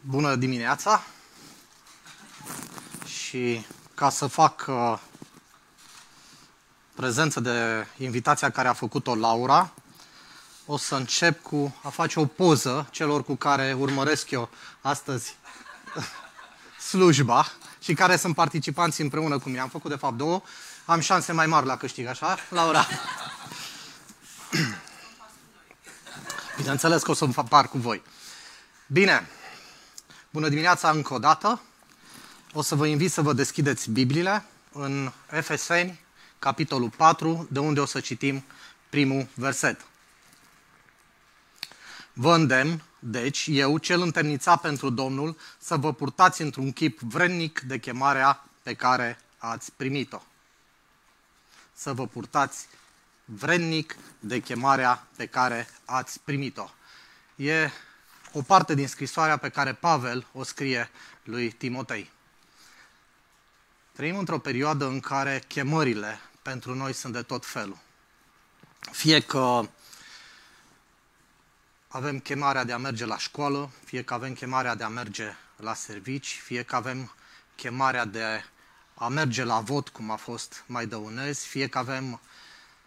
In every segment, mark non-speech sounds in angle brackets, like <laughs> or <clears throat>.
Bună dimineața! Și ca să fac uh, prezență de invitația care a făcut-o Laura, o să încep cu a face o poză celor cu care urmăresc eu astăzi <laughs> slujba și care sunt participanți împreună cu mine. Am făcut de fapt două, am șanse mai mari la câștig, așa? Laura? <clears throat> Bineînțeles că o să par cu voi. Bine, bună dimineața încă o dată. O să vă invit să vă deschideți Bibliile în Efeseni, capitolul 4, de unde o să citim primul verset. Vă îndemn, deci, eu, cel întemnițat pentru Domnul, să vă purtați într-un chip vrednic de chemarea pe care ați primit-o. Să vă purtați vrednic de chemarea pe care ați primit-o. E o parte din scrisoarea pe care Pavel o scrie lui Timotei. Trăim într-o perioadă în care chemările pentru noi sunt de tot felul. Fie că avem chemarea de a merge la școală, fie că avem chemarea de a merge la servici, fie că avem chemarea de a merge la vot, cum a fost mai dăunezi, fie că avem,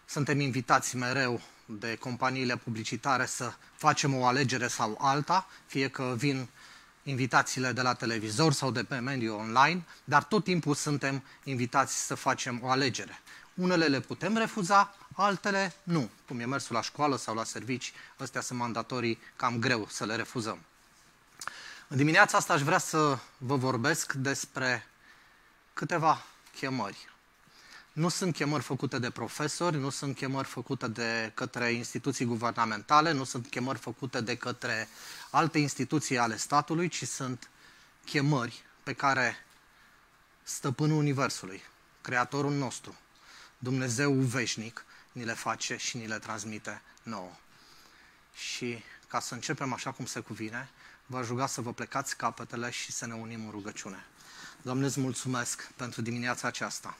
suntem invitați mereu de companiile publicitare să facem o alegere sau alta, fie că vin invitațiile de la televizor sau de pe mediul online, dar tot timpul suntem invitați să facem o alegere. Unele le putem refuza, altele nu. Cum e mersul la școală sau la servici, astea sunt mandatorii cam greu să le refuzăm. În dimineața asta aș vrea să vă vorbesc despre câteva chemări. Nu sunt chemări făcute de profesori, nu sunt chemări făcute de către instituții guvernamentale, nu sunt chemări făcute de către alte instituții ale statului, ci sunt chemări pe care stăpânul Universului, Creatorul nostru, Dumnezeu veșnic, ni le face și ni le transmite nouă. Și ca să începem așa cum se cuvine, vă aș ruga să vă plecați capetele și să ne unim în rugăciune. Doamne, îți mulțumesc pentru dimineața aceasta.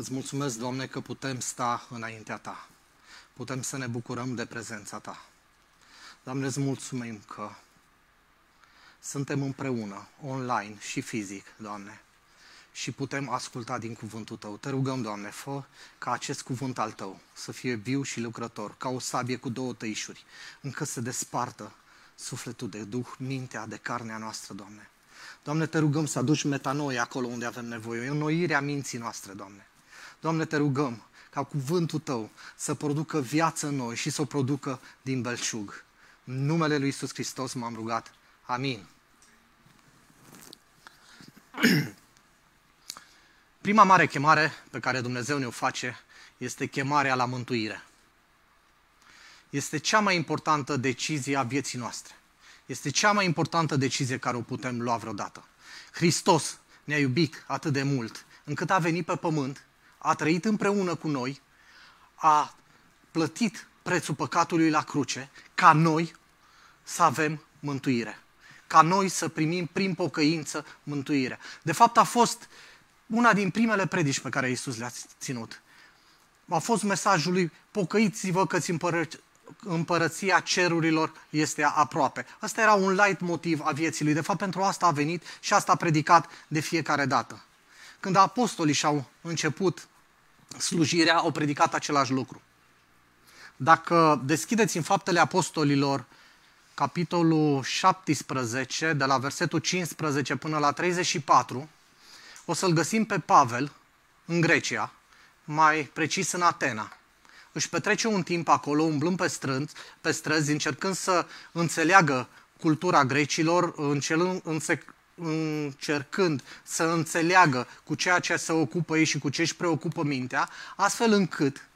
Îți mulțumesc, Doamne, că putem sta înaintea Ta. Putem să ne bucurăm de prezența Ta. Doamne, îți mulțumim că suntem împreună, online și fizic, Doamne, și putem asculta din cuvântul Tău. Te rugăm, Doamne, fă ca acest cuvânt al Tău să fie viu și lucrător, ca o sabie cu două tăișuri, încă să despartă sufletul de duh, mintea de carnea noastră, Doamne. Doamne, te rugăm să aduci metanoi acolo unde avem nevoie, o înnoire a minții noastre, Doamne. Doamne, te rugăm ca cuvântul Tău să producă viață în noi și să o producă din belșug. În numele Lui Iisus Hristos m-am rugat. Amin. <clears throat> Prima mare chemare pe care Dumnezeu ne-o face este chemarea la mântuire. Este cea mai importantă decizie a vieții noastre. Este cea mai importantă decizie care o putem lua vreodată. Hristos ne-a iubit atât de mult încât a venit pe pământ, a trăit împreună cu noi, a plătit prețul păcatului la cruce, ca noi să avem mântuire. Ca noi să primim prin pocăință mântuirea. De fapt a fost una din primele predici pe care Iisus le-a ținut. A fost mesajul lui, pocăiți-vă că împără- împărăția cerurilor este aproape. Asta era un light motiv a vieții lui. De fapt, pentru asta a venit și asta a predicat de fiecare dată. Când apostolii și-au început slujirea, au predicat același lucru. Dacă deschideți în faptele apostolilor capitolul 17, de la versetul 15 până la 34, o să-l găsim pe Pavel în Grecia, mai precis în Atena. Își petrece un timp acolo, umblând pe străzi, pe străzi încercând să înțeleagă cultura grecilor, încercând să înțeleagă cu ceea ce se ocupă ei și cu ce își preocupă mintea, astfel încât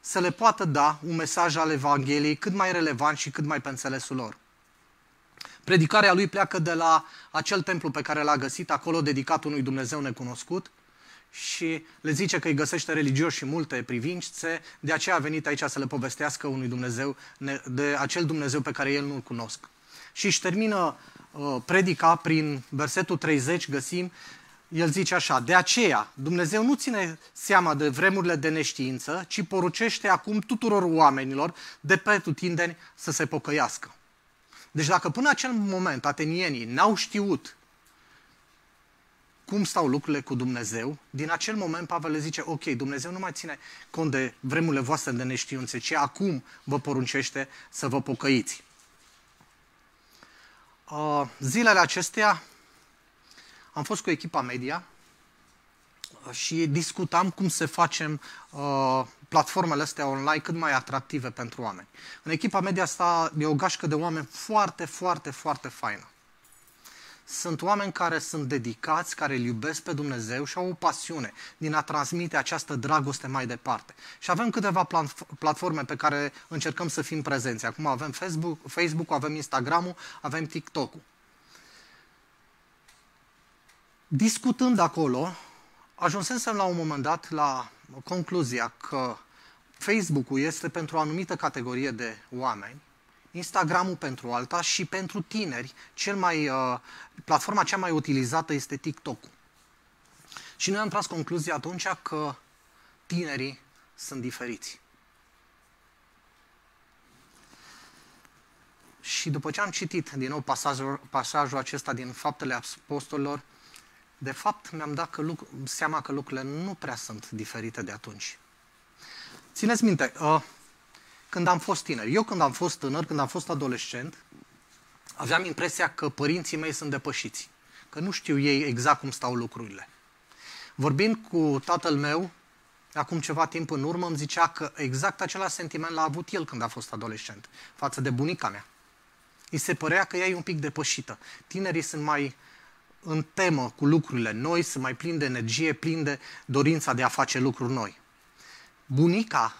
să le poată da un mesaj al Evangheliei cât mai relevant și cât mai pe înțelesul lor. Predicarea lui pleacă de la acel templu pe care l-a găsit, acolo dedicat unui Dumnezeu necunoscut, și le zice că îi găsește religioși și multe privințe, de aceea a venit aici să le povestească unui Dumnezeu, de acel Dumnezeu pe care el nu-l cunosc. Și își termină uh, predica prin versetul 30, găsim, el zice așa, de aceea Dumnezeu nu ține seama de vremurile de neștiință, ci porucește acum tuturor oamenilor de pretutindeni să se pocăiască. Deci dacă până acel moment atenienii n-au știut cum stau lucrurile cu Dumnezeu, din acel moment Pavel le zice, ok, Dumnezeu nu mai ține cont de vremurile voastre de neștiințe, ci acum vă poruncește să vă pocăiți. Uh, zilele acestea am fost cu echipa media și discutam cum să facem uh, platformele astea online cât mai atractive pentru oameni. În echipa media asta e o gașcă de oameni foarte, foarte, foarte faină. Sunt oameni care sunt dedicați, care îl iubesc pe Dumnezeu și au o pasiune din a transmite această dragoste mai departe. Și avem câteva platforme pe care încercăm să fim prezenți. Acum avem Facebook, Facebook avem Instagram-ul, avem TikTok-ul. Discutând acolo, ajunsesem la un moment dat la concluzia că Facebook-ul este pentru o anumită categorie de oameni, Instagram-ul pentru alta și pentru tineri, cel mai, uh, platforma cea mai utilizată este TikTok-ul. Și noi am tras concluzia atunci că tinerii sunt diferiți. Și după ce am citit din nou pasajul, pasajul acesta din Faptele Apostolilor, de fapt mi-am dat că lucru, seama că lucrurile nu prea sunt diferite de atunci. Țineți minte, uh, când am fost tiner, eu când am fost tânăr, când am fost adolescent, aveam impresia că părinții mei sunt depășiți, că nu știu ei exact cum stau lucrurile. Vorbind cu tatăl meu, acum ceva timp în urmă, îmi zicea că exact același sentiment l-a avut el când a fost adolescent, față de bunica mea. Îi se părea că ea e un pic depășită. Tinerii sunt mai în temă cu lucrurile noi, sunt mai plini de energie, plini de dorința de a face lucruri noi. Bunica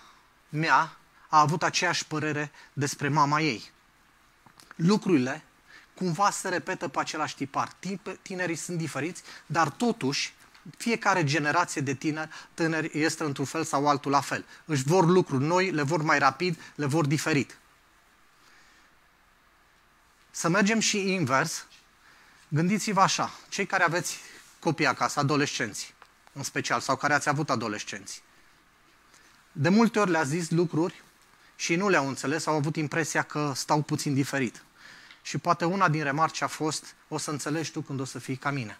mea a avut aceeași părere despre mama ei. Lucrurile cumva se repetă pe același tipar. Tinerii sunt diferiți, dar totuși fiecare generație de tineri, tineri este într-un fel sau altul la fel. Își vor lucruri noi, le vor mai rapid, le vor diferit. Să mergem și invers. Gândiți-vă așa, cei care aveți copii acasă, adolescenți în special, sau care ați avut adolescenți. De multe ori le-a zis lucruri și nu le-au înțeles, au avut impresia că stau puțin diferit. Și poate una din remarci a fost, o să înțelegi tu când o să fii ca mine.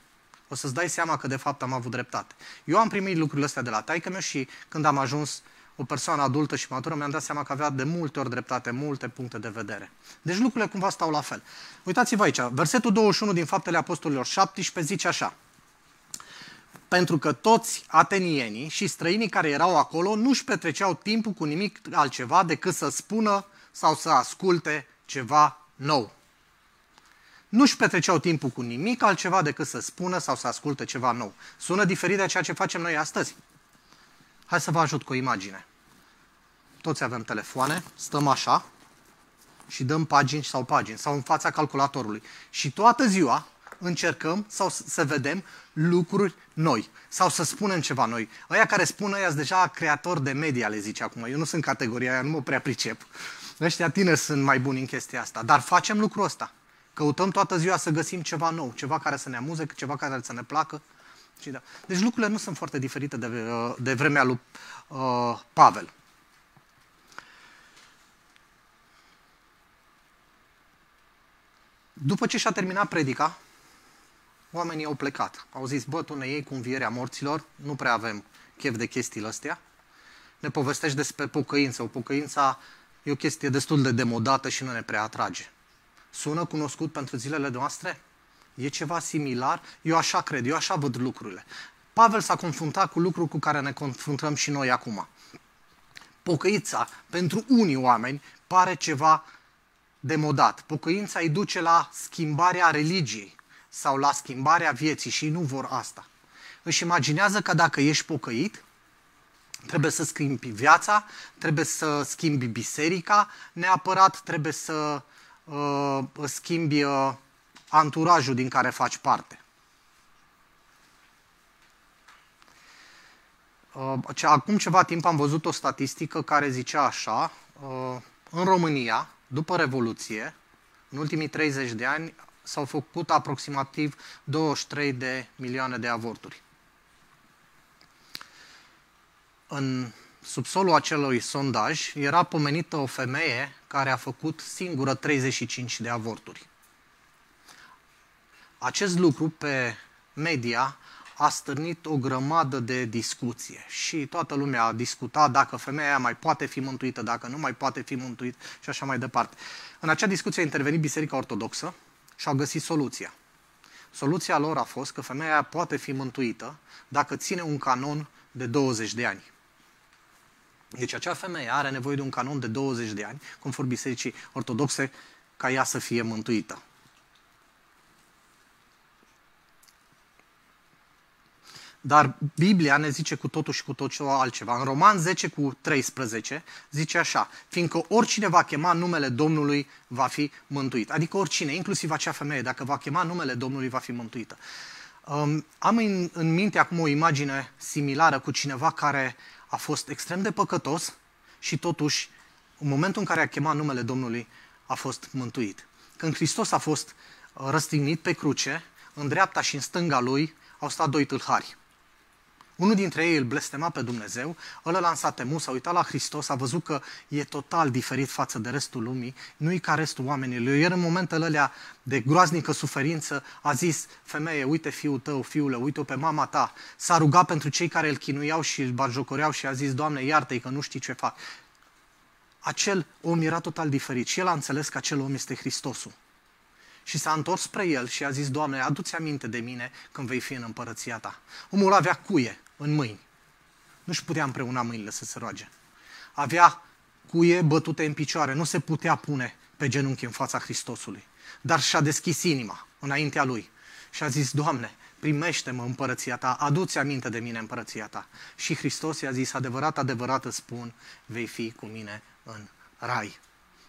O să-ți dai seama că de fapt am avut dreptate. Eu am primit lucrurile astea de la taică meu și când am ajuns o persoană adultă și matură, mi-am dat seama că avea de multe ori dreptate, multe puncte de vedere. Deci lucrurile cumva stau la fel. Uitați-vă aici, versetul 21 din Faptele Apostolilor 17 zice așa pentru că toți atenienii și străinii care erau acolo nu-și petreceau timpul cu nimic altceva decât să spună sau să asculte ceva nou. Nu-și petreceau timpul cu nimic altceva decât să spună sau să asculte ceva nou. Sună diferit de ceea ce facem noi astăzi. Hai să vă ajut cu o imagine. Toți avem telefoane, stăm așa și dăm pagini sau pagini sau în fața calculatorului. Și toată ziua încercăm sau să vedem lucruri noi sau să spunem ceva noi. Aia care spun ăia deja creator de media, le zice acum. Eu nu sunt categoria aia, nu mă prea pricep. Ăștia tineri sunt mai buni în chestia asta. Dar facem lucrul ăsta. Căutăm toată ziua să găsim ceva nou, ceva care să ne amuze, ceva care să ne placă. Și da. Deci lucrurile nu sunt foarte diferite de, de vremea lui uh, Pavel. După ce și-a terminat predica, oamenii au plecat. Au zis, bă, tu ne iei cu învierea morților, nu prea avem chef de chestiile astea. Ne povestești despre pocăință. O pocăință e o chestie destul de demodată și nu ne prea atrage. Sună cunoscut pentru zilele noastre? E ceva similar? Eu așa cred, eu așa văd lucrurile. Pavel s-a confruntat cu lucruri cu care ne confruntăm și noi acum. Pocăința, pentru unii oameni, pare ceva demodat. Pocăința îi duce la schimbarea religiei sau la schimbarea vieții și nu vor asta. Își imaginează că dacă ești pocăit, trebuie să schimbi viața, trebuie să schimbi biserica, neapărat trebuie să uh, schimbi uh, anturajul din care faci parte. Uh, acum ceva timp am văzut o statistică care zicea așa, uh, în România, după Revoluție, în ultimii 30 de ani, s-au făcut aproximativ 23 de milioane de avorturi. În subsolul acelui sondaj era pomenită o femeie care a făcut singură 35 de avorturi. Acest lucru pe media a stârnit o grămadă de discuție și toată lumea a discutat dacă femeia mai poate fi mântuită, dacă nu mai poate fi mântuită și așa mai departe. În acea discuție a intervenit Biserica Ortodoxă și au găsit soluția. Soluția lor a fost că femeia poate fi mântuită dacă ține un canon de 20 de ani. Deci acea femeie are nevoie de un canon de 20 de ani, conform Bisericii Ortodoxe, ca ea să fie mântuită. Dar Biblia ne zice cu totul și cu tot ceva altceva. În Roman 10 cu 13 zice așa, fiindcă oricine va chema numele Domnului va fi mântuit. Adică oricine, inclusiv acea femeie, dacă va chema numele Domnului va fi mântuită. Um, am în, în minte acum o imagine similară cu cineva care a fost extrem de păcătos și totuși, în momentul în care a chemat numele Domnului, a fost mântuit. Când Hristos a fost răstignit pe cruce, în dreapta și în stânga lui au stat doi tâlhari. Unul dintre ei îl blestema pe Dumnezeu, ăla lansat temu, s-a uitat la Hristos, a văzut că e total diferit față de restul lumii, nu-i ca restul oamenilor. Iar în momentele alea de groaznică suferință a zis, femeie, uite fiul tău, fiule, uite-o pe mama ta. S-a rugat pentru cei care îl chinuiau și îl bajocoreau și a zis, Doamne, iartă-i că nu știi ce fac. Acel om era total diferit și el a înțeles că acel om este Hristosul și s-a întors spre el și a zis, Doamne, adu-ți aminte de mine când vei fi în împărăția ta. Omul avea cuie în mâini. Nu-și putea împreuna mâinile să se roage. Avea cuie bătute în picioare, nu se putea pune pe genunchi în fața Hristosului. Dar și-a deschis inima înaintea lui și a zis, Doamne, primește-mă împărăția ta, adu-ți aminte de mine împărăția ta. Și Hristos i-a zis, adevărat, adevărat îți spun, vei fi cu mine în rai.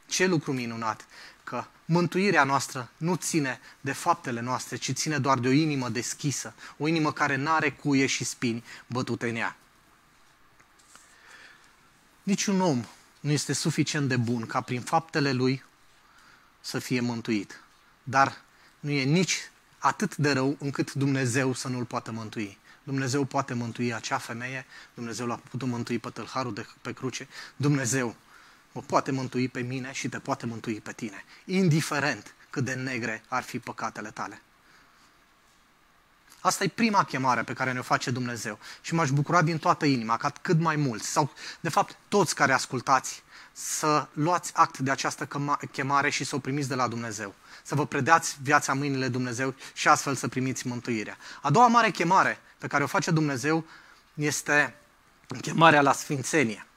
Ce lucru minunat! Că mântuirea noastră nu ține de faptele noastre, ci ține doar de o inimă deschisă, o inimă care n-are cuie și spini bătute în ea. Niciun om nu este suficient de bun ca prin faptele lui să fie mântuit. Dar nu e nici atât de rău încât Dumnezeu să nu-l poată mântui. Dumnezeu poate mântui acea femeie, Dumnezeu l-a putut mântui pe tâlharul de pe cruce, Dumnezeu mă poate mântui pe mine și te poate mântui pe tine, indiferent cât de negre ar fi păcatele tale. Asta e prima chemare pe care ne-o face Dumnezeu și m-aș bucura din toată inima ca cât mai mulți, sau de fapt toți care ascultați, să luați act de această chemare și să o primiți de la Dumnezeu. Să vă predați viața în mâinile Dumnezeu și astfel să primiți mântuirea. A doua mare chemare pe care o face Dumnezeu este chemarea la sfințenie.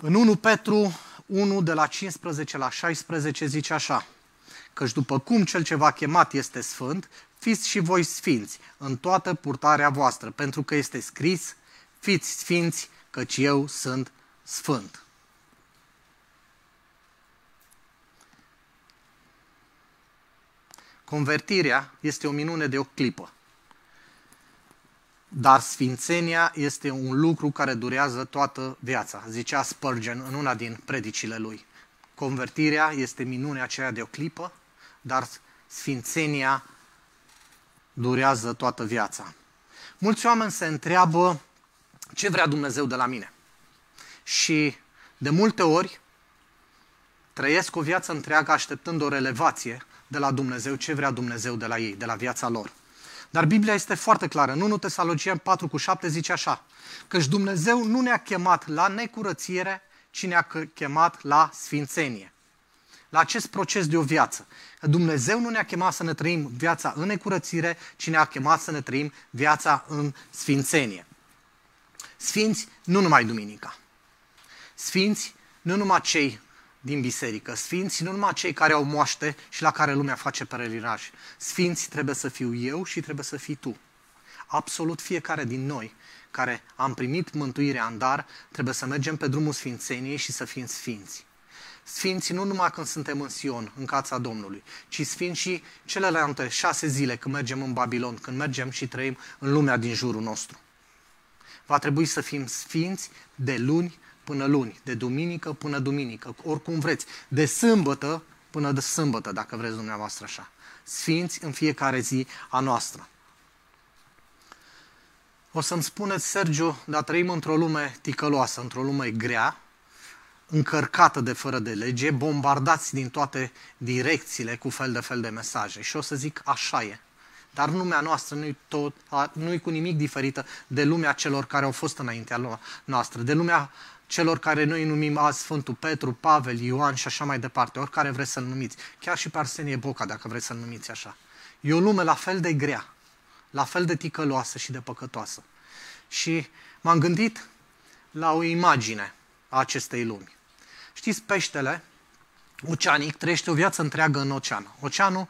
În 1 Petru 1 de la 15 la 16 zice așa, căci după cum cel ce v-a chemat este sfânt, fiți și voi sfinți în toată purtarea voastră, pentru că este scris, fiți sfinți, căci eu sunt sfânt. Convertirea este o minune de o clipă. Dar sfințenia este un lucru care durează toată viața, zicea Spurgeon în una din predicile lui. Convertirea este minunea aceea de o clipă, dar sfințenia durează toată viața. Mulți oameni se întreabă ce vrea Dumnezeu de la mine. Și de multe ori trăiesc o viață întreagă așteptând o relevație de la Dumnezeu, ce vrea Dumnezeu de la ei, de la viața lor. Dar Biblia este foarte clară. În 1 Tesalogien 4 cu 7 zice așa, căci Dumnezeu nu ne-a chemat la necurățire, ci ne-a chemat la sfințenie. La acest proces de o viață. Dumnezeu nu ne-a chemat să ne trăim viața în necurățire, ci ne-a chemat să ne trăim viața în sfințenie. Sfinți nu numai duminica. Sfinți nu numai cei din biserică. Sfinți nu numai cei care au moaște și la care lumea face perelinaj. Sfinți trebuie să fiu eu și trebuie să fii tu. Absolut fiecare din noi care am primit mântuirea în dar, trebuie să mergem pe drumul sfințeniei și să fim sfinți. Sfinți nu numai când suntem în Sion, în cața Domnului, ci sfinți și celelalte șase zile când mergem în Babilon, când mergem și trăim în lumea din jurul nostru. Va trebui să fim sfinți de luni până luni, de duminică până duminică, oricum vreți, de sâmbătă până de sâmbătă, dacă vreți dumneavoastră așa. Sfinți în fiecare zi a noastră. O să-mi spuneți, Sergiu, dar trăim într-o lume ticăloasă, într-o lume grea, încărcată de fără de lege, bombardați din toate direcțiile cu fel de fel de mesaje. Și o să zic, așa e. Dar lumea noastră nu-i, tot, nu-i cu nimic diferită de lumea celor care au fost înaintea noastră, de lumea celor care noi numim azi Sfântul Petru, Pavel, Ioan și așa mai departe, oricare vreți să-l numiți. Chiar și pe Arsenie Boca, dacă vreți să-l numiți așa. E o lume la fel de grea, la fel de ticăloasă și de păcătoasă. Și m-am gândit la o imagine a acestei lumi. Știți, peștele oceanic trăiește o viață întreagă în ocean. Oceanul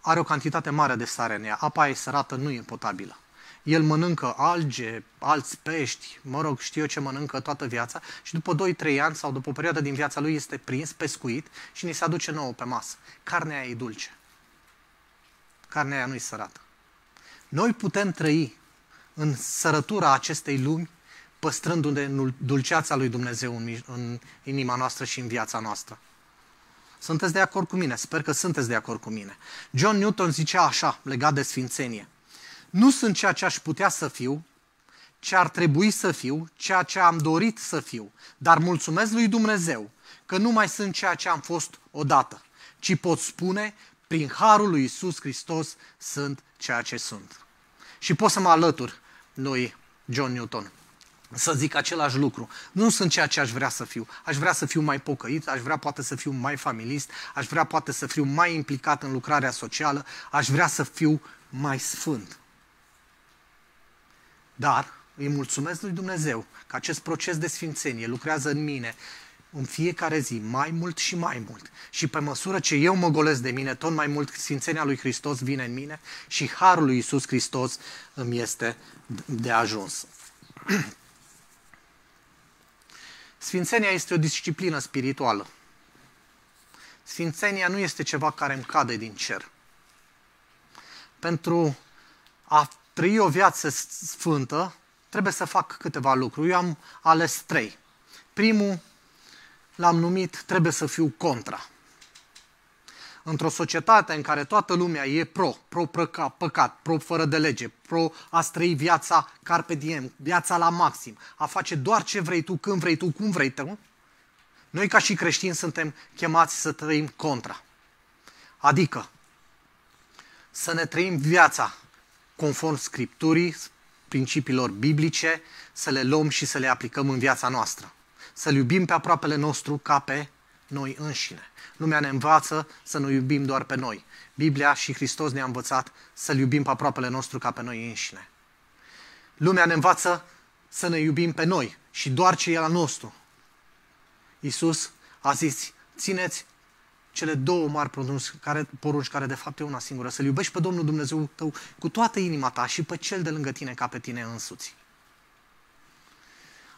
are o cantitate mare de sare în ea. Apa e sărată, nu e potabilă. El mănâncă alge, alți pești, mă rog, știu eu ce mănâncă toată viața și după 2-3 ani sau după o perioadă din viața lui este prins, pescuit și ni se aduce nouă pe masă. Carnea aia e dulce. Carnea aia nu e sărată. Noi putem trăi în sărătura acestei lumi păstrându-ne dulceața lui Dumnezeu în, în inima noastră și în viața noastră. Sunteți de acord cu mine? Sper că sunteți de acord cu mine. John Newton zicea așa, legat de sfințenie. Nu sunt ceea ce aș putea să fiu, ce ar trebui să fiu, ceea ce am dorit să fiu, dar mulțumesc lui Dumnezeu că nu mai sunt ceea ce am fost odată, ci pot spune, prin harul lui Isus Hristos sunt ceea ce sunt. Și pot să mă alătur lui John Newton să zic același lucru. Nu sunt ceea ce aș vrea să fiu. Aș vrea să fiu mai pocăit, aș vrea poate să fiu mai familist, aș vrea poate să fiu mai implicat în lucrarea socială, aș vrea să fiu mai sfânt. Dar îi mulțumesc lui Dumnezeu că acest proces de sfințenie lucrează în mine în fiecare zi, mai mult și mai mult. Și pe măsură ce eu mă golesc de mine, tot mai mult sfințenia lui Hristos vine în mine și harul lui Isus Hristos îmi este de ajuns. <clears throat> Sfințenia este o disciplină spirituală. Sfințenia nu este ceva care îmi cade din cer. Pentru a trăi o viață sfântă, trebuie să fac câteva lucruri. Eu am ales trei. Primul l-am numit trebuie să fiu contra într-o societate în care toată lumea e pro, pro păcat, pro fără de lege, pro a trăi viața carpe diem, viața la maxim, a face doar ce vrei tu, când vrei tu, cum vrei tu, noi ca și creștini suntem chemați să trăim contra. Adică să ne trăim viața conform Scripturii, principiilor biblice, să le luăm și să le aplicăm în viața noastră. Să-L iubim pe aproapele nostru ca pe noi înșine. Lumea ne învață să nu iubim doar pe noi. Biblia și Hristos ne-a învățat să-L iubim pe aproapele nostru ca pe noi înșine. Lumea ne învață să ne iubim pe noi și doar ce e la nostru. Iisus a zis, țineți cele două mari porunci care, porunci care de fapt e una singură, să-L iubești pe Domnul Dumnezeu tău cu toată inima ta și pe cel de lângă tine ca pe tine însuți.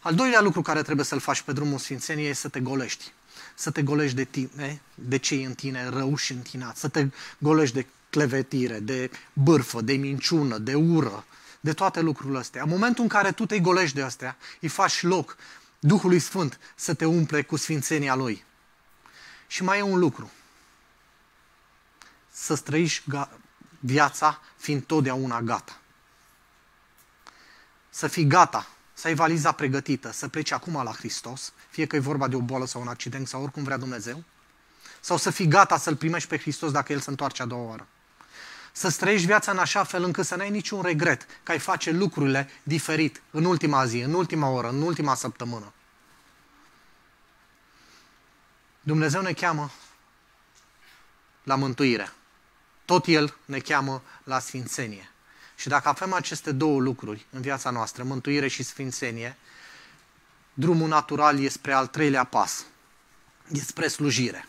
Al doilea lucru care trebuie să-l faci pe drumul Sfințeniei e să te golești să te golești de tine, de cei în tine rău și întinat, să te golești de clevetire, de bârfă, de minciună, de ură, de toate lucrurile astea. În momentul în care tu te golești de astea, îi faci loc Duhului Sfânt să te umple cu sfințenia Lui. Și mai e un lucru. Să trăiești viața fiind totdeauna gata. Să fii gata să ai valiza pregătită, să pleci acum la Hristos, fie că e vorba de o boală sau un accident sau oricum vrea Dumnezeu, sau să fii gata să-L primești pe Hristos dacă El se întoarce a doua oară. Să trăiești viața în așa fel încât să n-ai niciun regret că ai face lucrurile diferit în ultima zi, în ultima oră, în ultima săptămână. Dumnezeu ne cheamă la mântuire. Tot El ne cheamă la sfințenie. Și dacă avem aceste două lucruri în viața noastră, mântuire și sfințenie, drumul natural e spre al treilea pas, e spre slujire.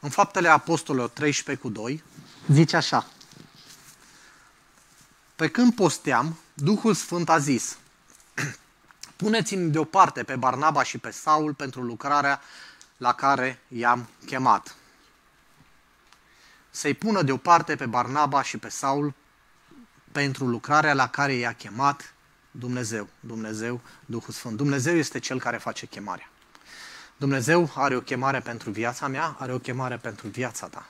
În faptele apostolilor 13 cu 2, zice așa, pe când posteam, Duhul Sfânt a zis, <clears throat> puneți-mi deoparte pe Barnaba și pe Saul pentru lucrarea la care i-am chemat. Să-i pună deoparte pe Barnaba și pe Saul pentru lucrarea la care i-a chemat Dumnezeu. Dumnezeu, Duhul Sfânt. Dumnezeu este Cel care face chemarea. Dumnezeu are o chemare pentru viața mea, are o chemare pentru viața ta.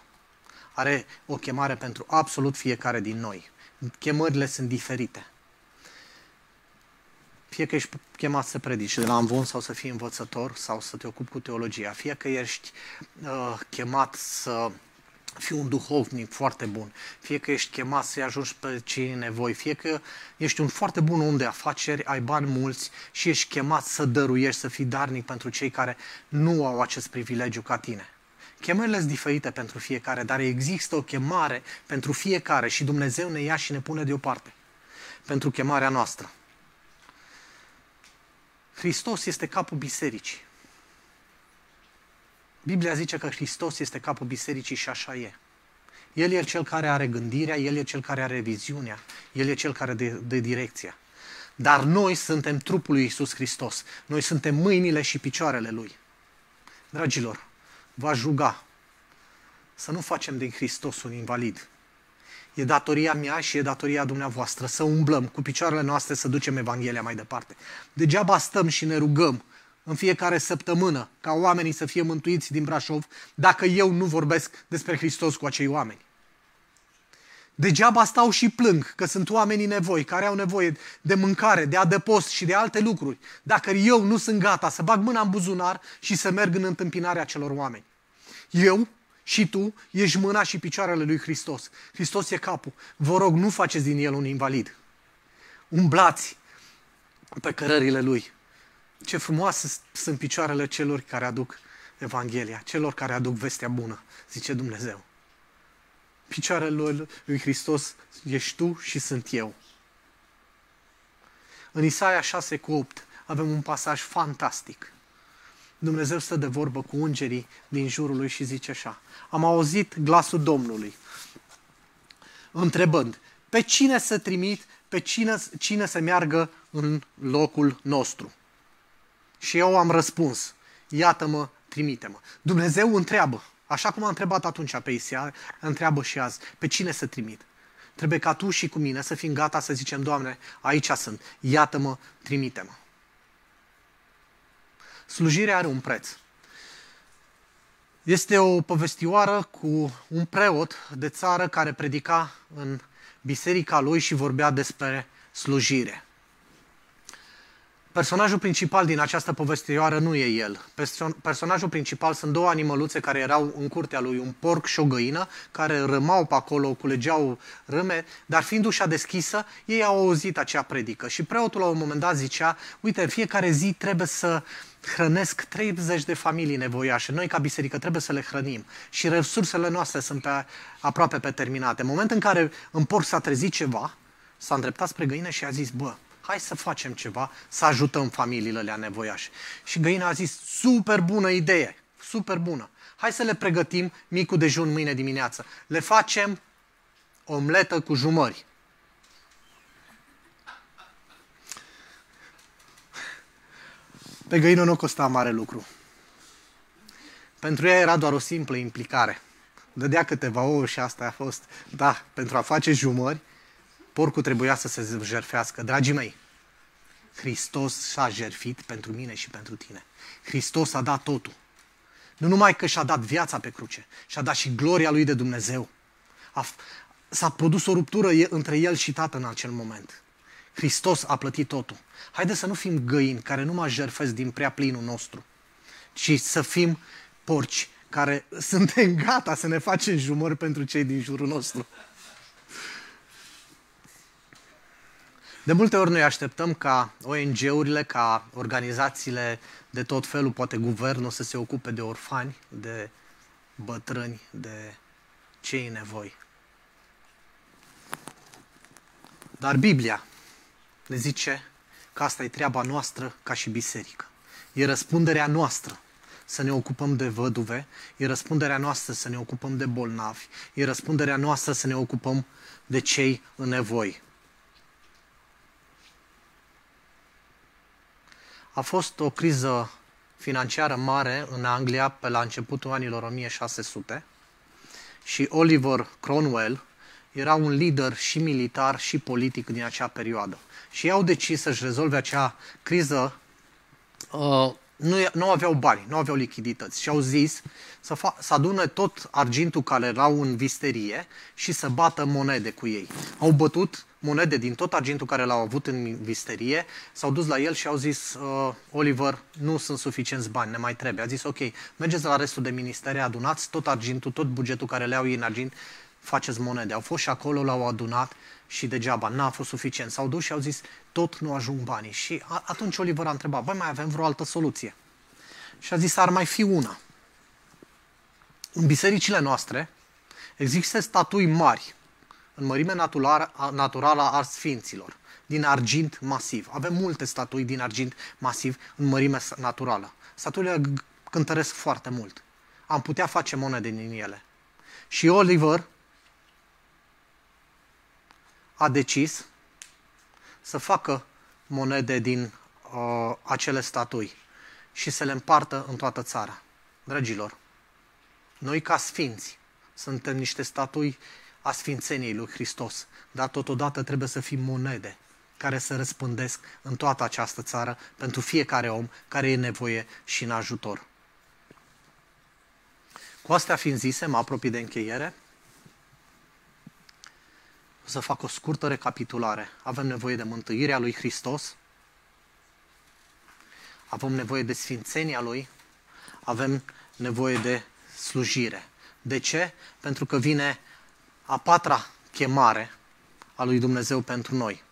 Are o chemare pentru absolut fiecare din noi. Chemările sunt diferite. Fie că ești chemat să predici de la învon sau să fii învățător sau să te ocupi cu teologia. Fie că ești uh, chemat să fii un duhovnic foarte bun, fie că ești chemat să-i ajungi pe cei nevoi, fie că ești un foarte bun om de afaceri, ai bani mulți și ești chemat să dăruiești, să fii darnic pentru cei care nu au acest privilegiu ca tine. Chemările sunt diferite pentru fiecare, dar există o chemare pentru fiecare și Dumnezeu ne ia și ne pune deoparte pentru chemarea noastră. Hristos este capul bisericii. Biblia zice că Hristos este capul bisericii și așa e. El e cel care are gândirea, El e cel care are viziunea, El e cel care dă de direcția. Dar noi suntem trupul lui Iisus Hristos. Noi suntem mâinile și picioarele Lui. Dragilor, v-aș ruga să nu facem din Hristos un invalid. E datoria mea și e datoria dumneavoastră să umblăm cu picioarele noastre să ducem Evanghelia mai departe. Degeaba stăm și ne rugăm în fiecare săptămână ca oamenii să fie mântuiți din Brașov dacă eu nu vorbesc despre Hristos cu acei oameni. Degeaba stau și plâng că sunt oamenii nevoi, care au nevoie de mâncare, de adăpost și de alte lucruri, dacă eu nu sunt gata să bag mâna în buzunar și să merg în întâmpinarea celor oameni. Eu și tu ești mâna și picioarele lui Hristos. Hristos e capul. Vă rog, nu faceți din el un invalid. Umblați pe cărările lui. Ce frumoase sunt picioarele celor care aduc Evanghelia, celor care aduc vestea bună, zice Dumnezeu. Picioarele lui Hristos ești tu și sunt eu. În Isaia 6 cu 8 avem un pasaj fantastic. Dumnezeu stă de vorbă cu îngerii din jurul lui și zice așa. Am auzit glasul Domnului, întrebând, pe cine să trimit, pe cine, cine să meargă în locul nostru? Și eu am răspuns, iată-mă, trimite-mă. Dumnezeu întreabă, așa cum a întrebat atunci pe Isia, întreabă și azi, pe cine să trimit? Trebuie ca tu și cu mine să fim gata să zicem, Doamne, aici sunt, iată-mă, trimite-mă. Slujirea are un preț. Este o povestioară cu un preot de țară care predica în biserica lui și vorbea despre slujire. Personajul principal din această povestioară nu e el. Personajul principal sunt două animăluțe care erau în curtea lui, un porc și o găină, care rămau pe acolo, culegeau râme, dar fiind ușa deschisă, ei au auzit acea predică. Și preotul la un moment dat zicea, uite, în fiecare zi trebuie să hrănesc 30 de familii nevoiașe. Noi, ca biserică, trebuie să le hrănim. Și resursele noastre sunt pe, aproape pe terminate. În momentul în care în porc s-a trezit ceva, s-a îndreptat spre găină și a zis, bă, hai să facem ceva, să ajutăm familiile alea nevoiașe. Și găina a zis, super bună idee, super bună. Hai să le pregătim micul dejun mâine dimineață. Le facem omletă cu jumări. Pe găină nu costa mare lucru. Pentru ea era doar o simplă implicare. Dădea câteva ouă și asta a fost. Da, pentru a face jumări, porcul trebuia să se jerfească. Dragii mei, Hristos s-a jerfit pentru mine și pentru tine. Hristos a dat totul. Nu numai că și-a dat viața pe cruce, și-a dat și gloria lui de Dumnezeu. A, s-a produs o ruptură între el și tată în acel moment. Hristos a plătit totul. Haideți să nu fim găini care nu mă jerfesc din prea plinul nostru, ci să fim porci care suntem gata să ne facem jumări pentru cei din jurul nostru. De multe ori noi așteptăm ca ONG-urile, ca organizațiile de tot felul, poate guvernul să se ocupe de orfani, de bătrâni, de cei nevoi. Dar Biblia ne zice că asta e treaba noastră ca și biserică. E răspunderea noastră să ne ocupăm de văduve, e răspunderea noastră să ne ocupăm de bolnavi, e răspunderea noastră să ne ocupăm de cei în nevoi. A fost o criză financiară mare în Anglia pe la începutul anilor 1600 și Oliver Cromwell era un lider și militar și politic din acea perioadă. Și ei au decis să-și rezolve acea criză uh, nu, nu aveau bani, nu aveau lichidități și au zis să, fa- să adune tot argintul care erau în visterie și să bată monede cu ei. Au bătut monede din tot argintul care l-au avut în visterie, s-au dus la el și au zis, uh, Oliver, nu sunt suficienți bani, ne mai trebuie. A zis, ok, mergeți la restul de ministere, adunați tot argintul, tot bugetul care le au ei în argint, faceți monede. Au fost și acolo, l-au adunat și degeaba, n-a fost suficient. S-au dus și au zis, tot nu ajung banii. Și atunci Oliver a întrebat, băi, mai avem vreo altă soluție? Și a zis, ar mai fi una. În bisericile noastre există statui mari, în mărime naturală a sfinților, din argint masiv. Avem multe statui din argint masiv în mărime naturală. Statuile cântăresc foarte mult. Am putea face monede din ele. Și Oliver a decis să facă monede din uh, acele statui și să le împartă în toată țara. Dragilor, noi ca sfinți suntem niște statui a sfințeniei lui Hristos, dar totodată trebuie să fim monede care să răspândesc în toată această țară pentru fiecare om care e nevoie și în ajutor. Cu astea fiind zise, mă apropii de încheiere. O să fac o scurtă recapitulare. Avem nevoie de mântuirea lui Hristos, avem nevoie de sfințenia lui, avem nevoie de slujire. De ce? Pentru că vine a patra chemare a lui Dumnezeu pentru noi.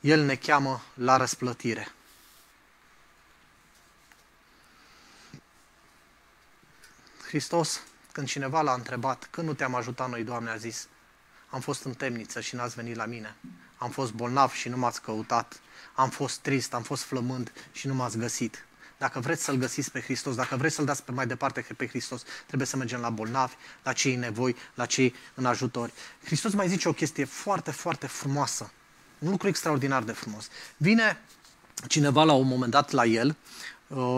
El ne cheamă la răsplătire. Hristos, când cineva l-a întrebat, când nu te-am ajutat noi, Doamne, a zis, am fost în temniță și n-ați venit la mine. Am fost bolnav și nu m-ați căutat. Am fost trist, am fost flămând și nu m-ați găsit. Dacă vreți să-L găsiți pe Hristos, dacă vreți să-L dați pe mai departe pe Hristos, trebuie să mergem la bolnavi, la cei nevoi, la cei în ajutori. Hristos mai zice o chestie foarte, foarte frumoasă. Un lucru extraordinar de frumos. Vine cineva la un moment dat la el,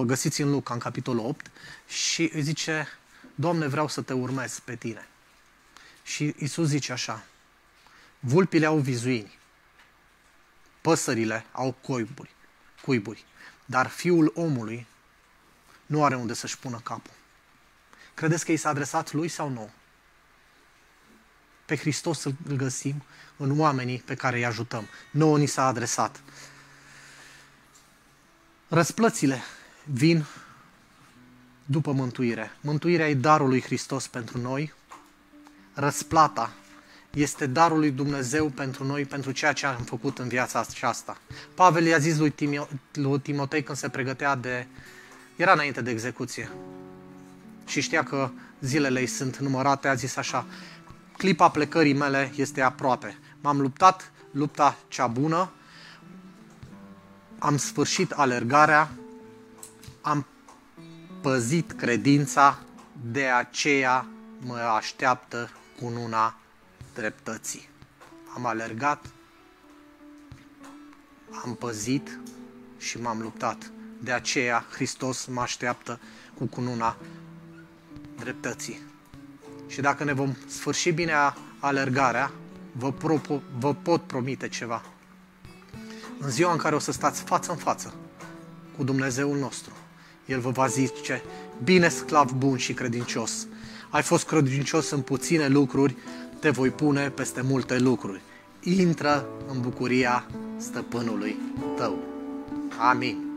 găsiți în Luca, în capitolul 8, și îi zice, Doamne, vreau să te urmez pe tine. Și Isus zice așa, vulpile au vizuini, păsările au coiburi, cuiburi, dar fiul omului nu are unde să-și pună capul. Credeți că i s-a adresat lui sau nu? Pe Hristos îl găsim în oamenii pe care îi ajutăm. Nouă ni s-a adresat. Răsplățile vin după mântuire. Mântuirea e darul lui Hristos pentru noi. Răsplata este darul lui Dumnezeu pentru noi, pentru ceea ce am făcut în viața aceasta. Pavel i-a zis lui, Timio- lui Timotei când se pregătea de... Era înainte de execuție. Și știa că zilele îi sunt numărate, a zis așa, clipa plecării mele este aproape. M-am luptat lupta cea bună, am sfârșit alergarea, am păzit credința, de aceea mă așteaptă cununa dreptății. Am alergat, am păzit și m-am luptat. De aceea Hristos mă așteaptă cu cununa dreptății. Și dacă ne vom sfârși bine alergarea, vă, propo, vă pot promite ceva. În ziua în care o să stați față în față cu Dumnezeul nostru, El vă va zice, bine sclav bun și credincios, ai fost credincios în puține lucruri, te voi pune peste multe lucruri. Intră în bucuria stăpânului tău. Amin.